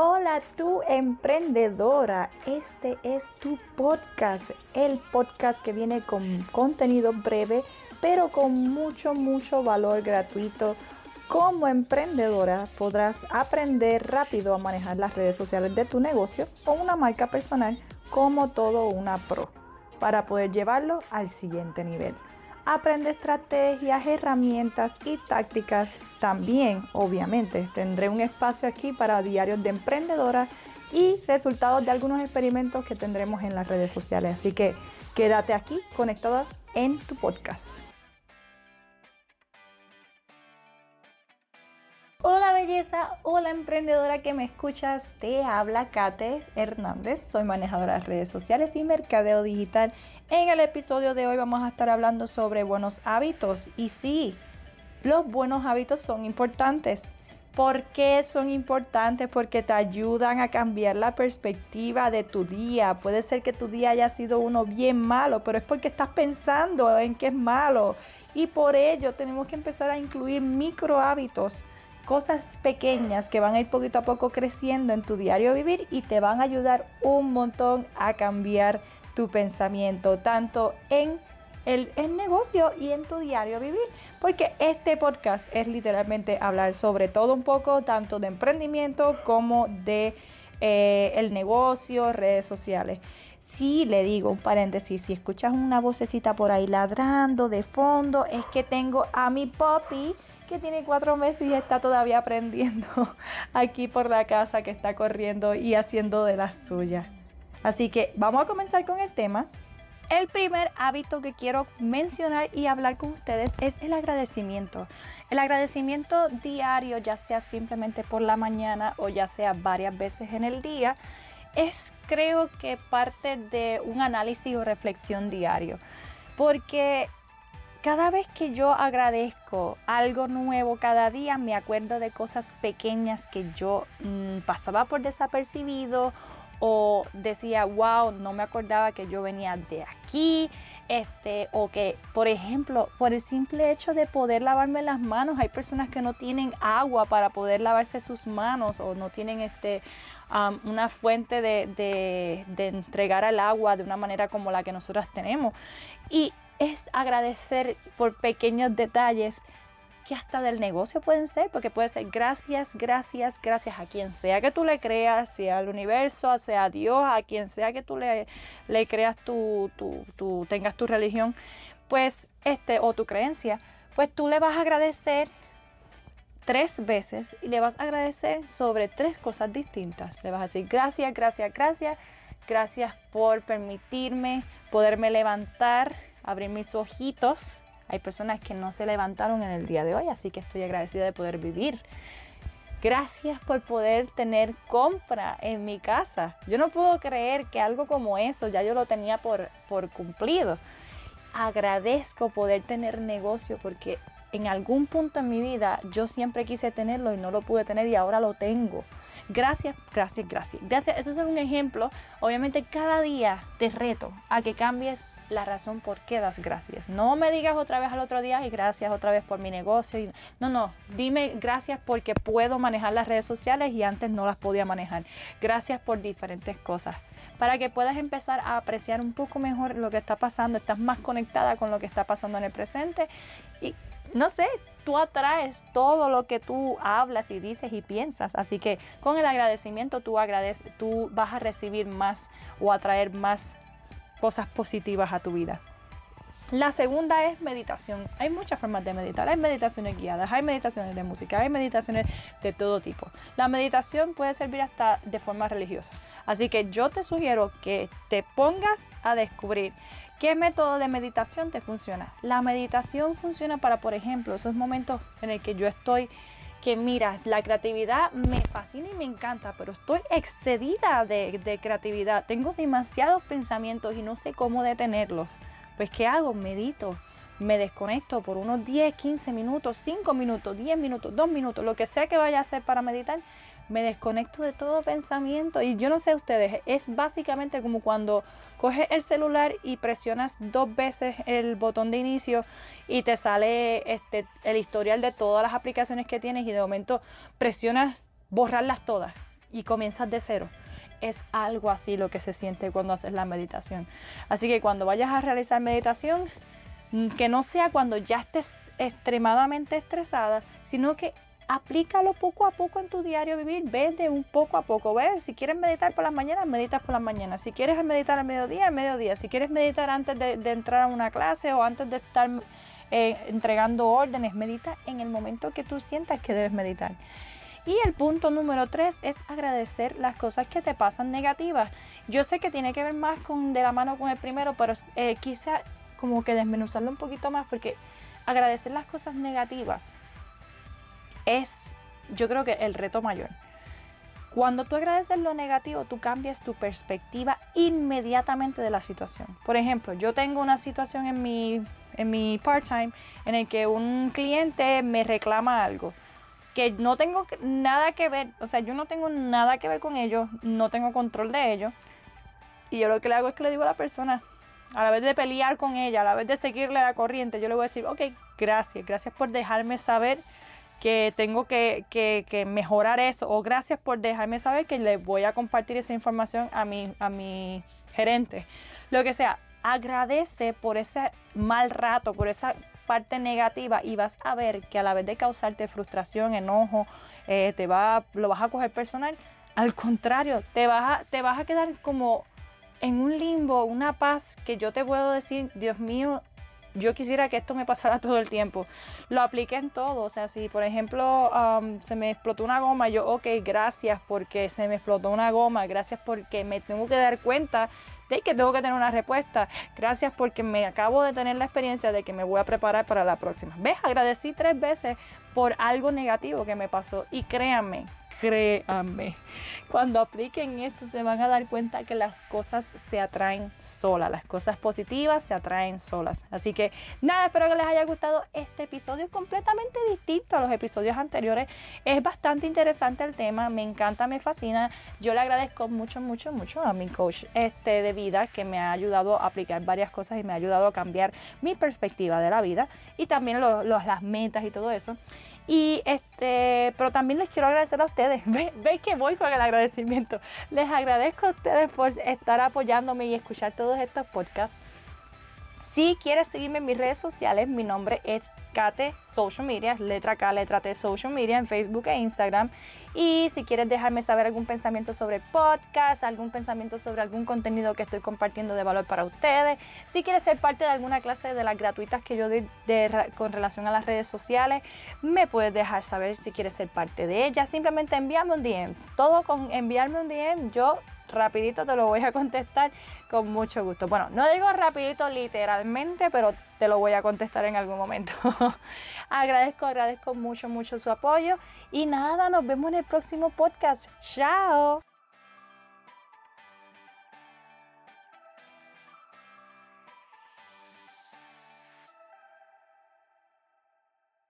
Hola tu emprendedora, este es tu podcast, el podcast que viene con contenido breve pero con mucho, mucho valor gratuito. Como emprendedora podrás aprender rápido a manejar las redes sociales de tu negocio o una marca personal como todo una pro para poder llevarlo al siguiente nivel aprende estrategias, herramientas y tácticas. También, obviamente, tendré un espacio aquí para diarios de emprendedoras y resultados de algunos experimentos que tendremos en las redes sociales. Así que quédate aquí conectada en tu podcast. Hola belleza, hola emprendedora que me escuchas, te habla Kate Hernández, soy manejadora de redes sociales y mercadeo digital. En el episodio de hoy vamos a estar hablando sobre buenos hábitos y sí, los buenos hábitos son importantes. ¿Por qué son importantes? Porque te ayudan a cambiar la perspectiva de tu día. Puede ser que tu día haya sido uno bien malo, pero es porque estás pensando en que es malo. Y por ello tenemos que empezar a incluir micro hábitos cosas pequeñas que van a ir poquito a poco creciendo en tu diario vivir y te van a ayudar un montón a cambiar tu pensamiento, tanto en el, negocio y en tu diario vivir. Porque este podcast es literalmente hablar sobre todo un poco, tanto de emprendimiento como de eh, el negocio, redes sociales. Si le digo un paréntesis, si escuchas una vocecita por ahí ladrando de fondo, es que tengo a mi puppy que tiene cuatro meses y está todavía aprendiendo aquí por la casa, que está corriendo y haciendo de las suyas. Así que vamos a comenzar con el tema. El primer hábito que quiero mencionar y hablar con ustedes es el agradecimiento. El agradecimiento diario, ya sea simplemente por la mañana o ya sea varias veces en el día, es creo que parte de un análisis o reflexión diario. Porque cada vez que yo agradezco algo nuevo cada día, me acuerdo de cosas pequeñas que yo mm, pasaba por desapercibido o decía, wow, no me acordaba que yo venía de aquí, este, o que, por ejemplo, por el simple hecho de poder lavarme las manos, hay personas que no tienen agua para poder lavarse sus manos o no tienen este, una fuente de, de, de entregar al agua de una manera como la que nosotros tenemos. Y es agradecer por pequeños detalles que hasta del negocio pueden ser, porque puede ser gracias, gracias, gracias a quien sea que tú le creas, sea al universo, sea a Dios, a quien sea que tú le, le creas tu, tu, tengas tu religión, pues este, o tu creencia, pues tú le vas a agradecer tres veces y le vas a agradecer sobre tres cosas distintas. Le vas a decir gracias, gracias, gracias, gracias por permitirme poderme levantar abrir mis ojitos. Hay personas que no se levantaron en el día de hoy, así que estoy agradecida de poder vivir. Gracias por poder tener compra en mi casa. Yo no puedo creer que algo como eso ya yo lo tenía por, por cumplido. Agradezco poder tener negocio porque en algún punto en mi vida yo siempre quise tenerlo y no lo pude tener y ahora lo tengo. Gracias, gracias, gracias. Gracias, eso es un ejemplo. Obviamente cada día te reto a que cambies la razón por qué das gracias. No me digas otra vez al otro día y gracias otra vez por mi negocio. no, no, dime gracias porque puedo manejar las redes sociales y antes no las podía manejar. Gracias por diferentes cosas. Para que puedas empezar a apreciar un poco mejor lo que está pasando, estás más conectada con lo que está pasando en el presente y no sé, tú atraes todo lo que tú hablas y dices y piensas. Así que con el agradecimiento tú, agradeces, tú vas a recibir más o atraer más cosas positivas a tu vida. La segunda es meditación. Hay muchas formas de meditar. Hay meditaciones guiadas, hay meditaciones de música, hay meditaciones de todo tipo. La meditación puede servir hasta de forma religiosa. Así que yo te sugiero que te pongas a descubrir qué método de meditación te funciona. La meditación funciona para, por ejemplo, esos momentos en el que yo estoy que mira, la creatividad me fascina y me encanta, pero estoy excedida de, creatividad. Tengo demasiados pensamientos y no sé cómo detenerlos. Pues ¿qué hago? Medito. Me desconecto por unos 10, 15 minutos, 5 minutos, 10 minutos, 2 minutos, lo que sea que vaya a hacer para meditar me desconecto de todo pensamiento y yo no sé ustedes, es básicamente como cuando coges el celular y presionas dos veces el botón de inicio y te sale este, el historial de todas las aplicaciones que tienes y de momento presionas borrarlas todas. y comienzas de cero. Es algo así lo que se siente cuando haces la meditación. Así que cuando vayas a realizar meditación, mm, que no sea cuando ya estés extremadamente estresada, sino que aplícalo poco a poco en tu diario vivir, ve de un poco a poco, ve, si quieres meditar por las mañanas, meditas por las mañanas, si quieres meditar al mediodía, al mediodía, si quieres meditar antes de, entrar a una clase o antes de estar eh, entregando órdenes, medita en el momento que tú sientas que debes meditar. Y el punto número tres es agradecer las cosas que te pasan negativas. Yo sé que tiene que ver más con de la mano con el primero, pero eh, quizá como que desmenuzarlo un poquito más porque agradecer las cosas negativas es, yo creo que el reto mayor. Cuando tú agradeces lo negativo, tú cambias tu perspectiva inmediatamente de la situación. Por ejemplo, yo tengo una situación en mi, en mi part-time en el que un cliente me reclama algo que no tengo nada que ver, o sea, yo no tengo nada que ver con ellos, no tengo control de ellos. Y yo lo que le hago es que le digo a la persona, a la vez de pelear con ella, a la vez de seguirle la corriente, yo le voy a decir, ok, gracias, gracias por dejarme saber que tengo que, mejorar eso o gracias por dejarme saber que le voy a compartir esa información a mi, a mi gerente. Lo que sea, agradece por ese mal rato, por esa parte negativa y vas a ver que a la vez de causarte frustración, enojo, eh, te va, lo vas a coger personal. Al contrario, te vas, a, te vas a quedar como en un limbo, una paz que yo te puedo decir, Dios mío, yo quisiera que esto me pasara todo el tiempo. Lo apliqué en todo. O sea, si por ejemplo se me explotó una goma, yo, ok, gracias porque se me explotó una goma. Gracias porque me tengo que dar cuenta de que tengo que tener una respuesta. Gracias porque me acabo de tener la experiencia de que me voy a preparar para la próxima. ¿Ves? Agradecí tres veces por algo negativo que me pasó. Y créanme, créanme, cuando apliquen esto se van a dar cuenta que las cosas se atraen solas, las cosas positivas se atraen solas. Así que nada, espero que les haya gustado este episodio completamente distinto a los episodios anteriores. Es bastante interesante el tema, me encanta, me fascina. Yo le agradezco mucho, mucho, mucho a mi coach este, de vida que me ha ayudado a aplicar varias cosas y me ha ayudado a cambiar mi perspectiva de la vida y también las metas y todo eso. Y este, pero también les quiero agradecer a ustedes. Veis que voy con el agradecimiento. Les agradezco a ustedes por estar apoyándome y escuchar todos estos podcasts. Si quieres seguirme en mis redes sociales, mi nombre es Kate Social Media, letra K, letra T Social Media en Facebook e Instagram. Y si quieres dejarme saber algún pensamiento sobre podcast, algún pensamiento sobre algún contenido que estoy compartiendo de valor para ustedes, si quieres ser parte de alguna clase de las gratuitas que yo doy con relación a las redes sociales, me puedes dejar saber si quieres ser parte de ellas. Simplemente envíame un DM. Todo con enviarme un DM, yo rapidito te lo voy a contestar con mucho gusto. Bueno, no digo rapidito literalmente, pero te lo voy a contestar en algún momento. agradezco, agradezco mucho, mucho su apoyo. Y nada, nos vemos en el próximo podcast. Chao.